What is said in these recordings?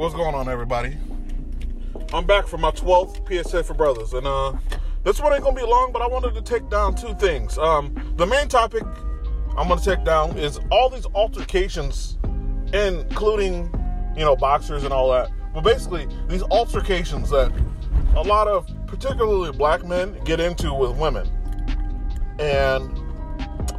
What's going on, everybody? I'm back for my 12th PSA for Brothers, and uh, this one ain't gonna be long, but I wanted to take down two things. Um, the main topic I'm gonna take down is all these altercations, including, you know, boxers and all that. But basically, these altercations that a lot of particularly black men get into with women, and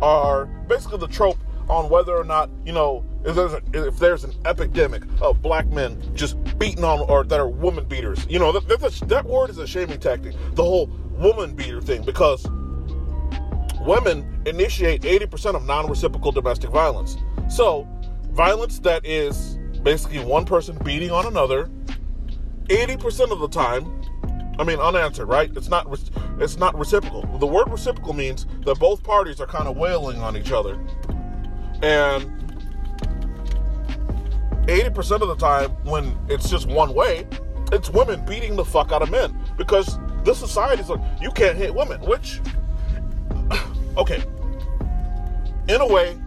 are basically the trope on whether or not you know if there's, a, if there's an epidemic of black men just beating on or that are woman beaters. You know that a, that word is a shaming tactic. The whole woman beater thing because women initiate 80% of non-reciprocal domestic violence. So violence that is basically one person beating on another 80% of the time I mean, unanswered, right? It's not it's not reciprocal. The word reciprocal means that both parties are kind of wailing on each other, and 80% of the time, when it's just one way, it's women beating the fuck out of men because this society is like you can't hit women. Which, okay, in a way,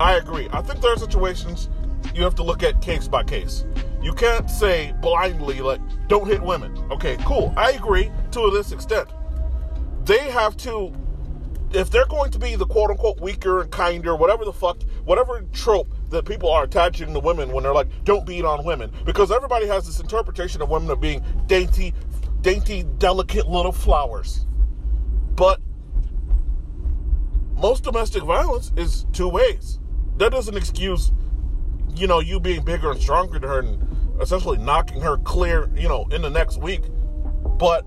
I agree. I think there are situations you have to look at case by case. You can't say blindly, like, don't hit women. Okay, cool. I agree to this extent. They have to, if they're going to be the quote unquote weaker and kinder, whatever the fuck, whatever trope that people are attaching to women when they're like, don't beat on women. Because everybody has this interpretation of women of being dainty, dainty, delicate little flowers. But most domestic violence is two ways. That doesn't excuse, you know, you being bigger and stronger than her and essentially knocking her clear, you know, in the next week. But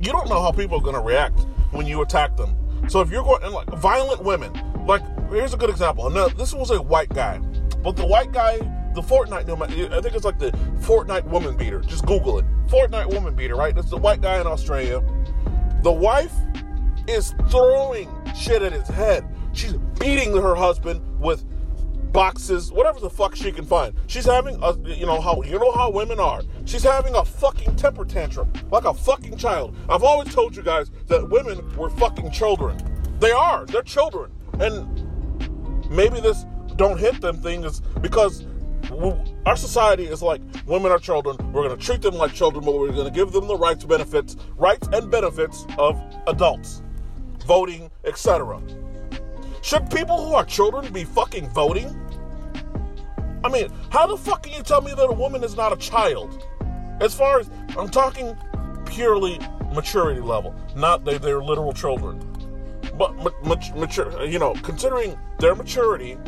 you don't know how people are going to react when you attack them. So if you're going and like violent women, like here's a good example. This was a white guy, but the white guy, the Fortnite, I think it's like the Fortnite woman beater. Just Google it. Fortnite woman beater, right? It's the white guy in Australia. The wife is throwing shit at his head. She's beating her husband with boxes, whatever the fuck she can find. She's having a, you know how you know how women are. She's having a fucking temper tantrum like a fucking child. I've always told you guys that women were fucking children. They are. They're children. And maybe this don't hit them thing is because our society is like women are children. We're going to treat them like children, but we're going to give them the rights, benefits, rights and benefits of adults, voting, etc. Should people who are children be fucking voting? I mean, how the fuck can you tell me that a woman is not a child? As far as I'm talking purely maturity level, not they, they're literal children. But mature, you know, considering their maturity,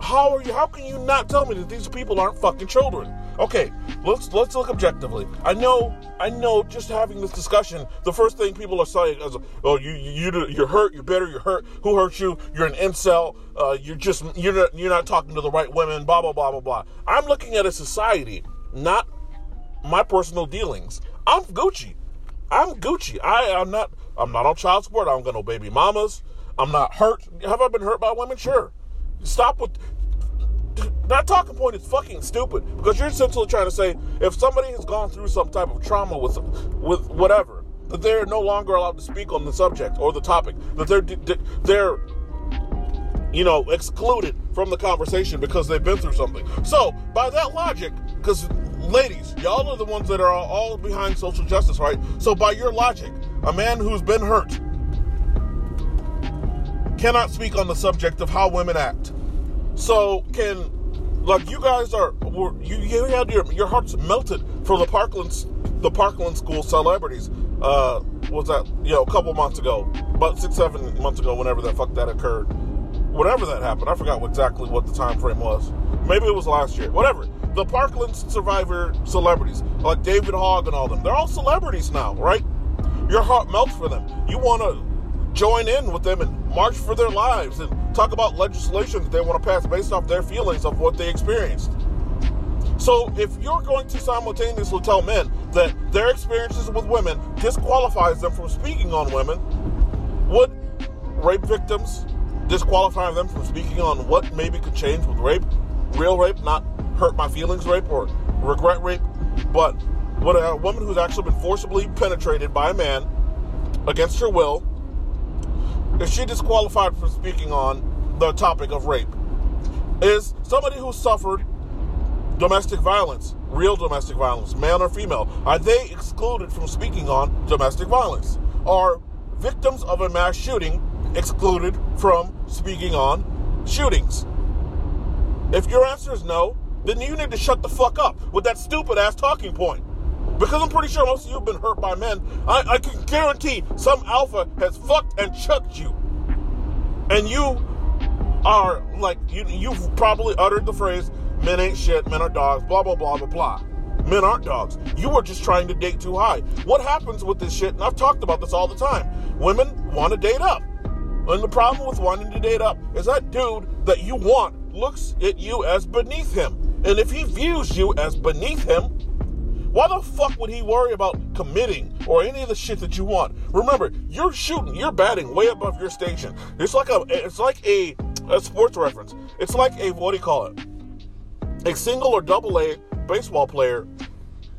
how are you? How can you not tell me that these people aren't fucking children? Okay, let's let's look objectively. I know, I know. Just having this discussion, the first thing people are saying is, "Oh, you you you're hurt. You're bitter. You're hurt. Who hurt you? You're an incel. Uh, you're just you're not you're not talking to the right women. Blah blah blah blah blah." I'm looking at a society, not my personal dealings. I'm Gucci. I'm Gucci. I am not. I'm not on child support. I don't got no baby mamas. I'm not hurt. Have I been hurt by women? Sure. Stop with that talking point is fucking stupid because you're essentially trying to say if somebody has gone through some type of trauma with with whatever that they're no longer allowed to speak on the subject or the topic that they're they're you know excluded from the conversation because they've been through something. So by that logic, because ladies, y'all are the ones that are all behind social justice, right? So by your logic, a man who's been hurt cannot speak on the subject of how women act so can like you guys are you you had your your hearts melted for the Parklands the Parkland School celebrities. Uh, was that you know a couple months ago, about six seven months ago, whenever that fuck that occurred, whenever that happened, I forgot exactly what the time frame was. Maybe it was last year. Whatever. The Parkland survivor celebrities like David Hogg and all them, they're all celebrities now, right? Your heart melts for them. You want to join in with them and march for their lives and talk about legislation that they want to pass based off their feelings of what they experienced. So if you're going to simultaneously tell men that their experiences with women disqualifies them from speaking on women, would rape victims disqualify them from speaking on what maybe could change with rape? Real rape, not hurt my feelings rape or regret rape, but what a woman who's actually been forcibly penetrated by a man against her will is she disqualified from speaking on the topic of rape? Is somebody who suffered domestic violence, real domestic violence, male or female, are they excluded from speaking on domestic violence? Are victims of a mass shooting excluded from speaking on shootings? If your answer is no, then you need to shut the fuck up with that stupid ass talking point. Because I'm pretty sure most of you have been hurt by men. I, I can guarantee some alpha has fucked and chucked you. And you are like, you, you've probably uttered the phrase, men ain't shit, men are dogs, blah, blah, blah, blah, blah. Men aren't dogs. You were just trying to date too high. What happens with this shit, and I've talked about this all the time, women want to date up. And the problem with wanting to date up is that dude that you want looks at you as beneath him. And if he views you as beneath him, why the fuck would he worry about committing or any of the shit that you want? Remember, you're shooting, you're batting way above your station. It's like a it's like a, a sports reference. It's like a what do you call it? A single or double A baseball player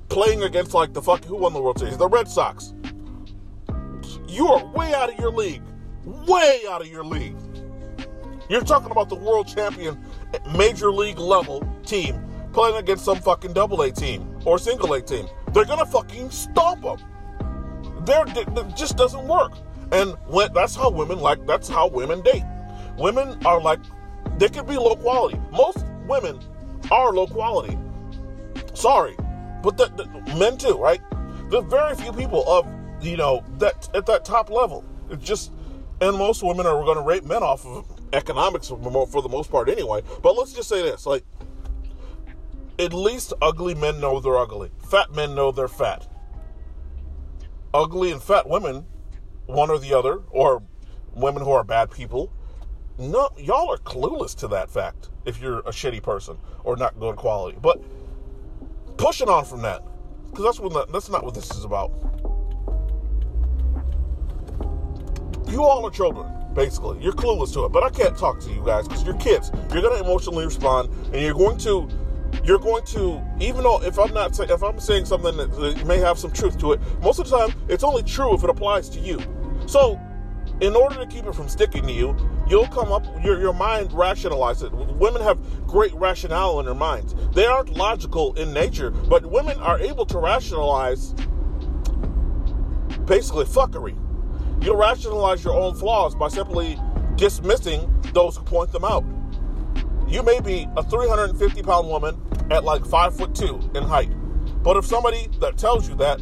playing against like the fuck who won the World Series? The Red Sox. You are way out of your league. Way out of your league. You're talking about the world champion major league level team playing against some fucking double A team or single A team. They're gonna fucking stomp them. They're, it just doesn't work. And when, that's how women like. That's how women date. Women are like they can be low quality. Most women are low quality. Sorry, but the, the, men too, right? There's very few people of you know that at that top level. It's just, and most women are going to rape men off of economics for the most part anyway. But let's just say this: like, at least ugly men know they're ugly. Fat men know they're fat. Ugly and fat women, one or the other, or women who are bad people, no, y'all are clueless to that fact if you're a shitty person or not good quality. But pushing on from that, because that's what that's not what this is about. You all are children, basically. You're clueless to it, but I can't talk to you guys because you're kids. You're to emotionally respond, and you're going to you're going to even though if i'm not if i'm saying something that may have some truth to it most of the time it's only true if it applies to you so in order to keep it from sticking to you, you'll come up, your, your mind rationalizes it. Women have great rationale in their minds. They aren't logical in nature, but women are able to rationalize basically fuckery. You'll rationalize your own flaws by simply dismissing those who point them out. You may be a 350 pound woman at like five foot two in height, but if somebody that tells you that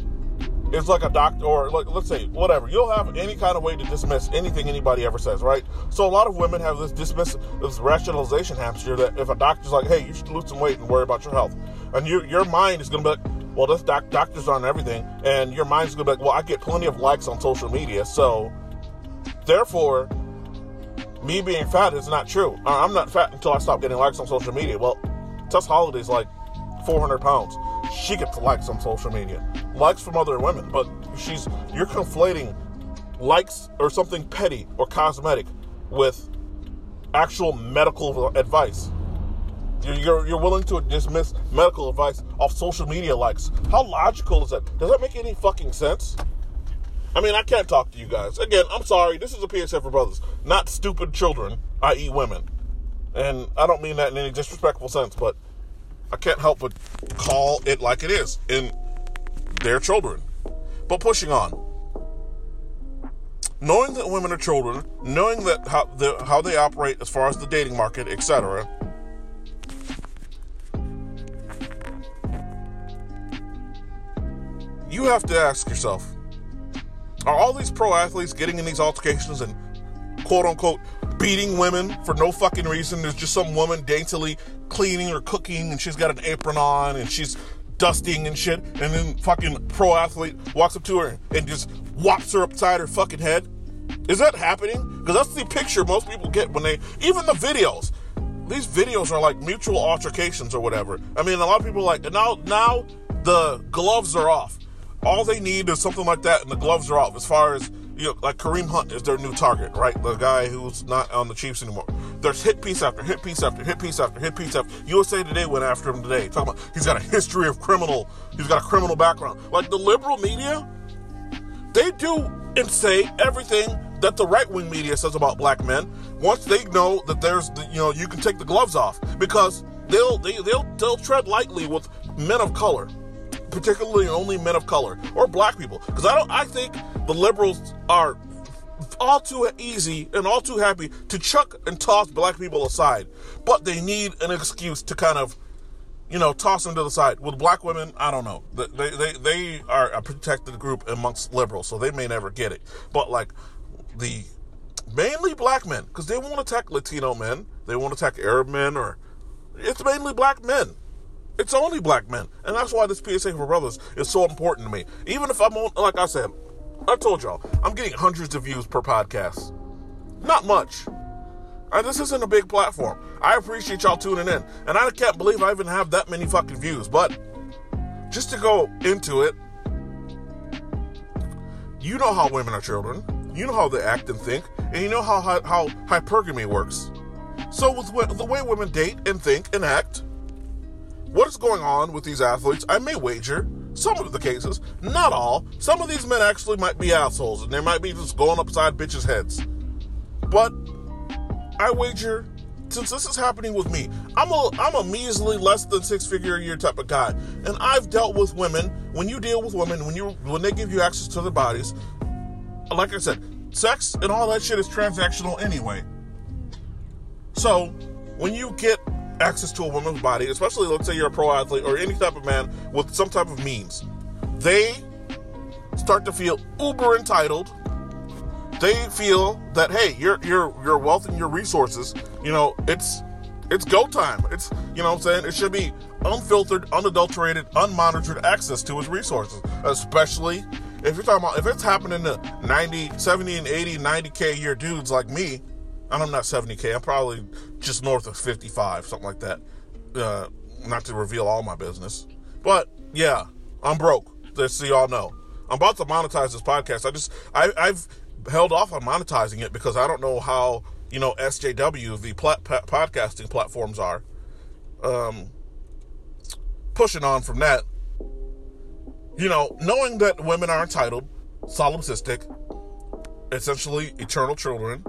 is like a doctor or like let's say whatever you'll have any kind of way to dismiss anything anybody ever says right? So a lot of women have this dismiss this rationalization hamster that if a doctor's like hey you should lose some weight and worry about your health and your your mind is going to be like well this doc, doctors on everything and your mind's going to be like well i get plenty of likes on social media so therefore me being fat is not true i'm not fat until i stop getting likes on social media well Tess Holliday's like 400 pounds she gets likes on social media, likes from other women, but she's you're conflating likes or something petty or cosmetic with actual medical advice. You're, you're willing to dismiss medical advice off social media likes. How logical is that? Does that make any fucking sense? I mean, I can't talk to you guys. Again, I'm sorry. This is a PSA for brothers, not stupid children, i.e., women. And I don't mean that in any disrespectful sense, but I can't help but call it like it is in their children. But pushing on. Knowing that women are children, knowing that how, the, how they operate as far as the dating market, etc., you have to ask yourself are all these pro athletes getting in these altercations and quote unquote beating women for no fucking reason. There's just some woman daintily cleaning or cooking and she's got an apron on and she's dusting and shit. And then fucking pro athlete walks up to her and just whops her upside her fucking head. Is that happening? Because that's the picture most people get when they, even the videos. These videos are like mutual altercations or whatever. I mean, a lot of people like, now, now the gloves are off. All they need is something like that and the gloves are off as far as you know, like Kareem Hunt is their new target, right? The guy who's not on the Chiefs anymore. There's hit piece after hit piece after hit piece after hit piece after. USA Today went after him today, talking about he's got a history of criminal, he's got a criminal background. Like the liberal media, they do and say everything that the right wing media says about black men once they know that there's, the, you know, you can take the gloves off because they'll they, they'll they'll tread lightly with men of color, particularly only men of color or black people. Because I don't I think the liberals are all too easy and all too happy to chuck and toss black people aside, but they need an excuse to kind of you know, toss them to the side. With black women, I don't know. They, they, they are a protected group amongst liberals, so they may never get it. But like the mainly black men, because they won't attack Latino men, they won't attack Arab men, or it's mainly black men. It's only black men, and that's why this PSA for brothers is so important to me. Even if I'm on, like I said, I told y'all, I'm getting hundreds of views per podcast. Not much. And this isn't a big platform. I appreciate y'all tuning in. And I can't believe I even have that many fucking views. But just to go into it, you know how women are children. You know how they act and think. And you know how, how, how hypergamy works. So, with the way women date and think and act, what is going on with these athletes? I may wager some of the cases, not all. Some of these men actually might be assholes and they might be just going upside bitches' heads. But I wager, since this is happening with me, I'm a I'm a measly less than six figure a year type of guy, and I've dealt with women. When you deal with women, when you when they give you access to their bodies, like I said, sex and all that shit is transactional anyway. So when you get access to a woman's body, especially let's say you're a pro athlete or any type of man with some type of means, they start to feel uber entitled they feel that hey, your your your wealth and your resources, you know, it's it's go time. It's you know I'm saying? It should be unfiltered, unadulterated, unmonitored access to his resources, especially if you're talking about if it's happening to 90, 70 and 80, 90k year dudes like me, and I'm not 70k, I'm probably just north of 55, something like that. Uh, not to reveal all my business. But yeah, I'm broke. Just so y'all know. I'm about to monetize this podcast. I just I, I've held off on monetizing it because I don't know how you know SJW the plat- podcasting platforms are. Um, pushing on from that, you know, knowing that women are entitled, solipsistic, essentially eternal children,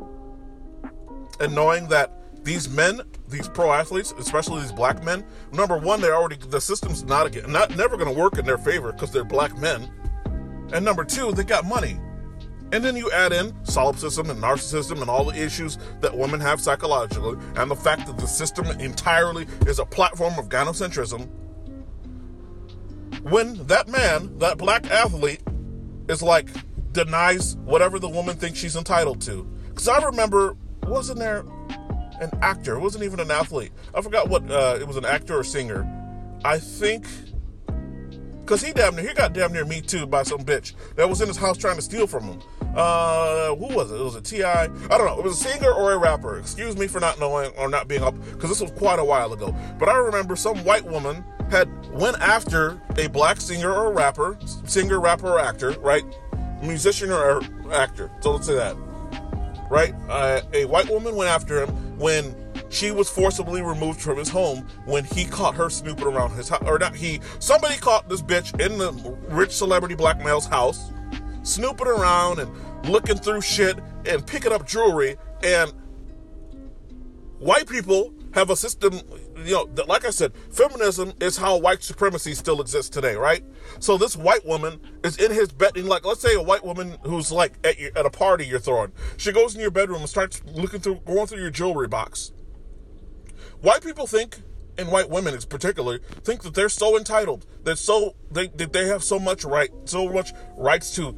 and knowing that these men, these pro athletes, especially these black men, number one, they're already the system's not again, not never going to work in their favor because they're black men, and number two, they got money. And then you add in solipsism and narcissism and all the issues that women have psychologically, and the fact that the system entirely is a platform of gynocentrism. When that man, that black athlete, is like denies whatever the woman thinks she's entitled to. Because I remember, wasn't there an actor? It wasn't even an athlete. I forgot what uh, it was an actor or singer. I think Cause he damn near he got damn near me too by some bitch that was in his house trying to steal from him. Uh, who was it? It was a Ti. I don't know. It was a singer or a rapper. Excuse me for not knowing or not being up because this was quite a while ago. But I remember some white woman had went after a black singer or rapper, singer, rapper, or actor, right? Musician or actor. So let's say that, right? Uh, a white woman went after him when she was forcibly removed from his home when he caught her snooping around his house. Or not he, somebody caught this bitch in the rich celebrity black male's house, snooping around and looking through shit and picking up jewelry. And white people have a system, you know, that, like I said, feminism is how white supremacy still exists today, right? So this white woman is in his bed, like let's say a white woman who's like at, your, at a party you're throwing, she goes in your bedroom and starts looking through, going through your jewelry box. White people think, and white women in particular, think that they're so entitled. They're so they that they have so much right, so much rights to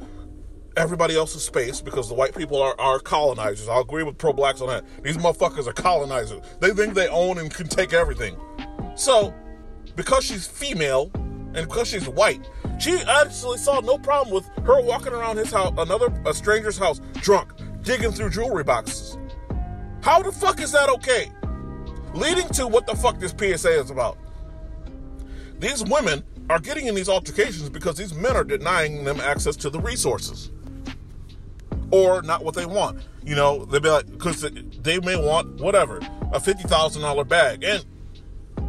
everybody else's space because the white people are, are colonizers. I'll agree with pro blacks on that. These motherfuckers are colonizers. They think they own and can take everything. So, because she's female and because she's white, she actually saw no problem with her walking around his house, another a stranger's house, drunk, digging through jewelry boxes. How the fuck is that okay? leading to what the fuck this PSA is about. These women are getting in these altercations because these men are denying them access to the resources or not what they want. You know, they'll be like, because they may want whatever, a $50,000 bag. And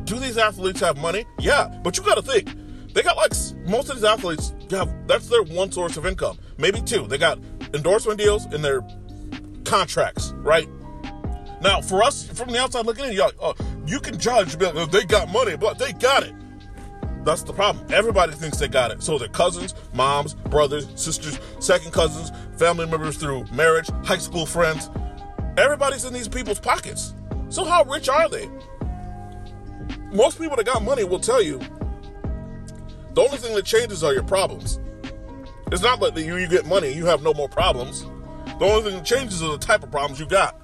do these athletes have money? Yeah, but you got to think. They got like most of these athletes have that's their one source of income, maybe two. They got endorsement deals and their contracts, right? Now, for us from the outside looking in, you're like, oh, you can judge, oh, they got money, but they got it. That's the problem. Everybody thinks they got it. So their cousins, moms, brothers, sisters, second cousins, family members through marriage, high school friends. Everybody's in these people's pockets. So how rich are they? Most people that got money will tell you the only thing that changes are your problems. It's not that you, you get money, you have no more problems. The only thing that changes are the type of problems you got.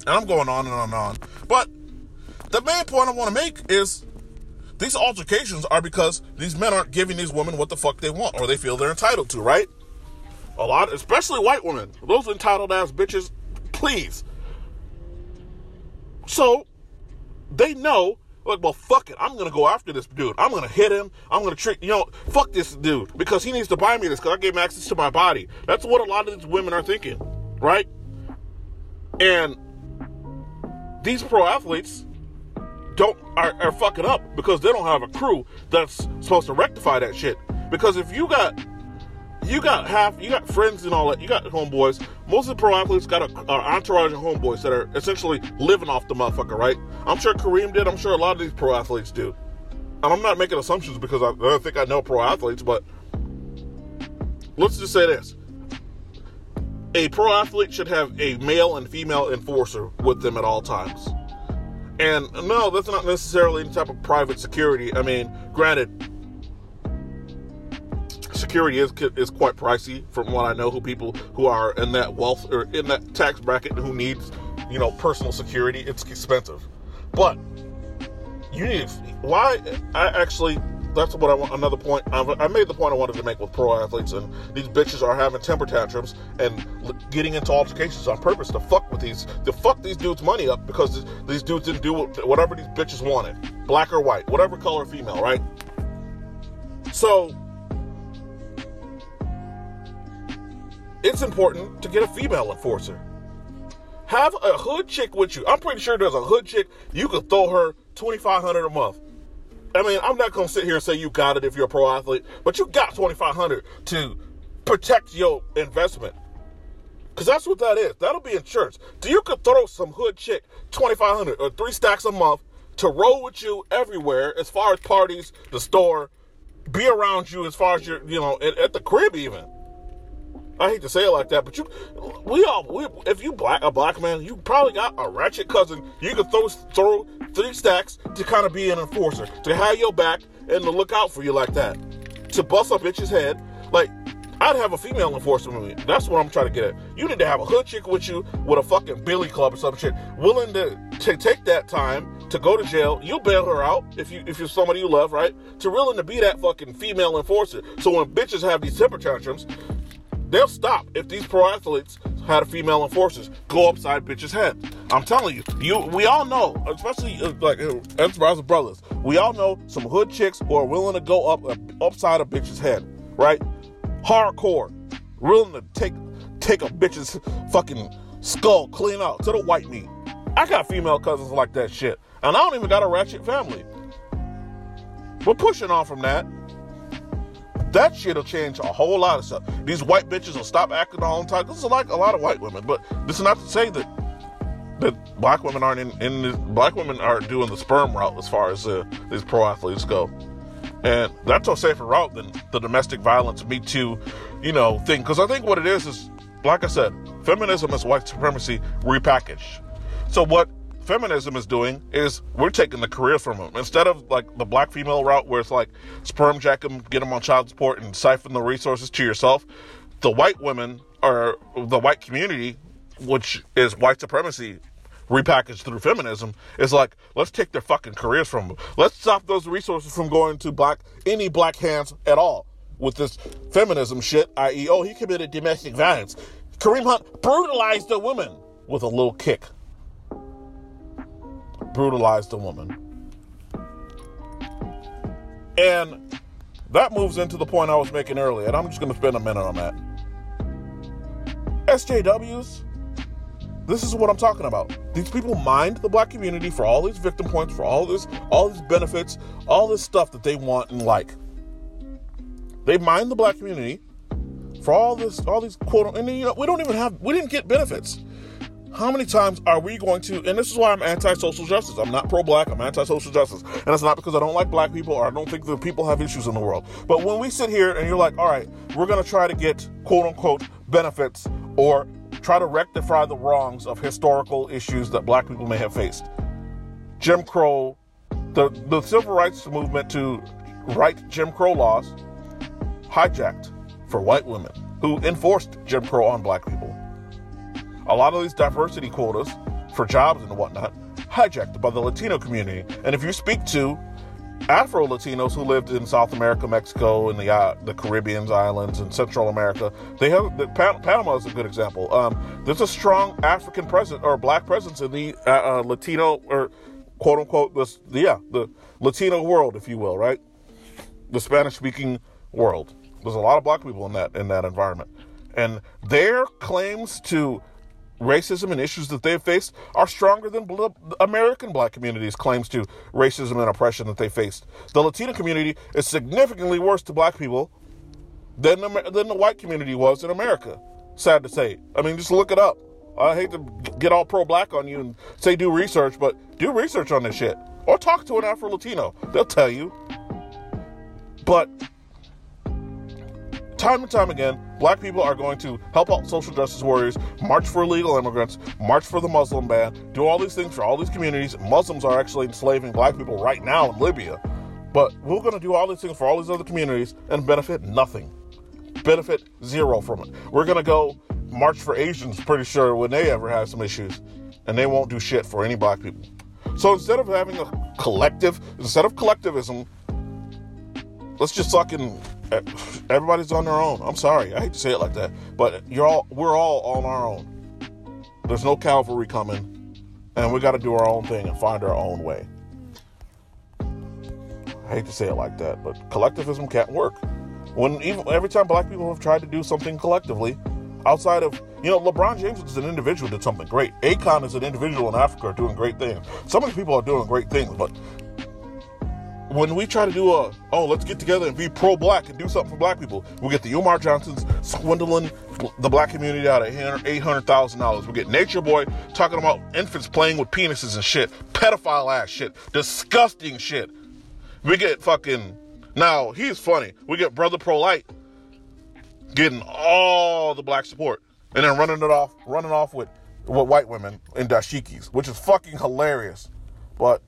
And I'm going on and on and on. But the main point I want to make is these altercations are because these men aren't giving these women what the fuck they want or they feel they're entitled to, right? A lot, especially white women, those entitled ass bitches, please. So they know, like, well, fuck it, I'm gonna go after this dude. I'm gonna hit him. I'm gonna treat, you know, fuck this dude because he needs to buy me this because I gave him access to my body. That's what a lot of these women are thinking, right? And these pro athletes don't are, are fucking up because they don't have a crew that's supposed to rectify that shit. Because if you got you got half you got friends and all that, you got homeboys. Most of the pro athletes got a, a entourage of homeboys that are essentially living off the motherfucker, right? I'm sure Kareem did. I'm sure a lot of these pro athletes do. And I'm not making assumptions because I don't think I know pro athletes, but let's just say this a pro athlete should have a male and female enforcer with them at all times. And no, that's not necessarily any type of private security. I mean, granted, security is is quite pricey from what I know. Who people who are in that wealth or in that tax bracket who needs, you know, personal security, it's expensive. But you need why I actually that's what I want. Another point. I made the point I wanted to make with pro athletes, and these bitches are having temper tantrums and getting into altercations on purpose to fuck with these, to fuck these dudes' money up because these dudes didn't do whatever these bitches wanted, black or white, whatever color, female, right? So it's important to get a female enforcer. Have a hood chick with you. I'm pretty sure there's a hood chick you could throw her twenty five hundred a month I mean, I'm not gonna sit here and say you got it if you're a pro athlete, but you got 2,500 to protect your investment. Cause that's what that is. That'll be insurance. So you could throw some hood chick 2,500 or three stacks a month to roll with you everywhere, as far as parties, the store, be around you as far as you're, you know, at, at the crib even. I hate to say it like that, but you, we all, we, if you black a black man, you probably got a ratchet cousin. You could throw throw three stacks to kind of be an enforcer, to have your back and to look out for you like that, to bust a bitch's head. Like I'd have a female enforcer with me. That's what I'm trying to get at. You need to have a hood chick with you with a fucking billy club or some shit, willing to, to take that time to go to jail. You'll bail her out if you if you're somebody you love, right? To willing to be that fucking female enforcer. So when bitches have these temper tantrums, They'll stop if these pro athletes had a female enforcers go upside bitches' head. I'm telling you, you we all know, especially uh, like uh, as brothers, we all know some hood chicks who are willing to go up uh, upside a bitch's head, right? Hardcore, willing to take take a bitch's fucking skull clean out to the white meat. I got female cousins like that shit, and I don't even got a ratchet family. We're pushing on from that. That shit'll change a whole lot of stuff. These white bitches will stop acting all the time. This is like a lot of white women, but this is not to say that that black women aren't in, in the, black women aren't doing the sperm route as far as uh, these pro athletes go. And that's a safer route than the domestic violence, Me Too, you know, thing. Because I think what it is is, like I said, feminism is white supremacy repackaged. So what feminism is doing is we're taking the career from them instead of like the black female route where it's like sperm jack them, get them on child support, and siphon the resources to yourself. The white women or the white community, which is white supremacy repackaged through feminism, is like let's take their fucking careers from them. Let's stop those resources from going to black any black hands at all with this feminism shit. I.e., oh he committed domestic violence. Kareem Hunt brutalized a woman with a little kick brutalized a woman. And that moves into the point I was making earlier, and I'm just going to spend a minute on that. SJWs, this is what I'm talking about. These people mind the black community for all these victim points, for all this, all these benefits, all this stuff that they want and like. They mind the black community for all this, all these quote, and you know, we don't even have, we didn't get benefits. How many times are we going to, and this is why I'm anti social justice. I'm not pro black, I'm anti social justice. And it's not because I don't like black people or I don't think that people have issues in the world. But when we sit here and you're like, all right, we're going to try to get quote unquote benefits or try to rectify the wrongs of historical issues that black people may have faced. Jim Crow, the, the civil rights movement to write Jim Crow laws, hijacked for white women who enforced Jim Crow on black people. A lot of these diversity quotas for jobs and whatnot hijacked by the Latino community. And if you speak to Afro Latinos who lived in South America, Mexico, and the uh, the Caribbean islands and Central America. They have the, Panama is a good example. Um, there's a strong African presence or black presence in the uh, uh, Latino or quote unquote the yeah the Latino world, if you will, right? The Spanish speaking world. There's a lot of black people in that in that environment, and their claims to racism and issues that they've faced are stronger than American black communities' claims to racism and oppression that they faced. The Latino community is significantly worse to black people than than the white community was in America. Sad to say. I mean, just look it up. I hate to get all pro black on you and say do research, but do research on this shit. Or talk to an Afro Latino. They'll tell you. But time and time again, black people are going to help out social justice warriors, march for illegal immigrants, march for the Muslim ban, do all these things for all these communities. Muslims are actually enslaving black people right now in Libya. But we're going to do all these things for all these other communities and benefit nothing. Benefit zero from it. We're going to go march for Asians, pretty sure, when they ever have some issues. And they won't do shit for any black people. So instead of having a collective, instead of collectivism, let's just fucking everybody's on their own. I'm sorry, I hate to say it like that, but you're all we're all on our own. There's no cavalry coming, and we got to do our own thing and find our own way. I hate to say it like that, but collectivism can't work. When even every time black people have tried to do something collectively, outside of you know LeBron James is an individual did something great. Akon is an individual in Africa doing great things. Some of these people are doing great things, but when we try to do a oh let's get together and be pro-black and do something for black people we get the umar johnsons swindling the black community out of $800000 we get nature boy talking about infants playing with penises and shit pedophile ass shit disgusting shit. We get fucking now he's funny. We get brother Polite getting all the black support and then running it off running off with, with white women in dashikis which is fucking hilarious. But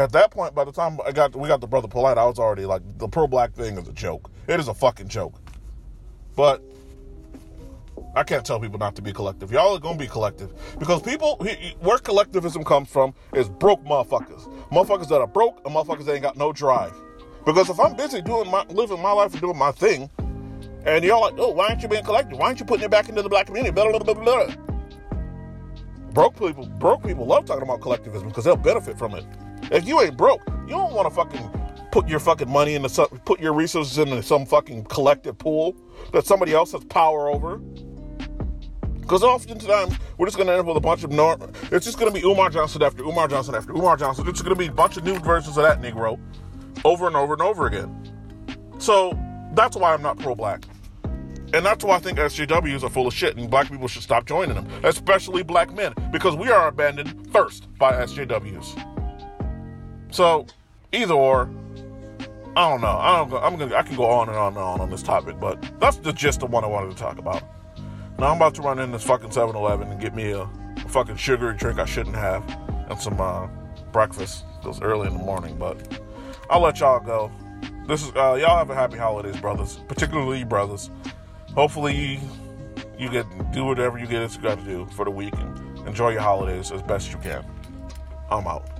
at that point, by the time I got we got the brother polite, I was already like the pro black thing is a joke. It is a fucking joke. But I can't tell people not to be collective. Y'all are gonna be collective because people where collectivism comes from is broke motherfuckers, motherfuckers that are broke and motherfuckers that ain't got no drive. Because if I'm busy doing my living my life and doing my thing, and y'all like, oh, why aren't you being collective? Why aren't you putting it back into the black community? Blah, blah, blah, blah. Broke people, broke people love talking about collectivism because they'll benefit from it. If you ain't broke, you don't want to fucking put your fucking money into some, put your resources into some fucking collective pool that somebody else has power over. Because oftentimes we're just gonna end up with a bunch of norm. It's just gonna be Umar Johnson after Umar Johnson after Umar Johnson. It's just gonna be a bunch of new versions of that Negro, over and over and over again. So that's why I'm not pro-black. And that's why I think SJWs are full of shit and black people should stop joining them, especially black men, because we are abandoned first by SJWs. So, either or, I don't know. I don't. I'm gonna. I can go on and on and on on this topic, but that's the gist of what I wanted to talk about. Now I'm about to run in this fucking 7-Eleven and get me a, a fucking sugary drink I shouldn't have and some uh, breakfast. It's early in the morning, but I'll let y'all go. This is uh, y'all have a happy holidays, brothers. Particularly brothers. Hopefully you, you get do whatever you get you got to do for the week and enjoy your holidays as best you can. I'm out.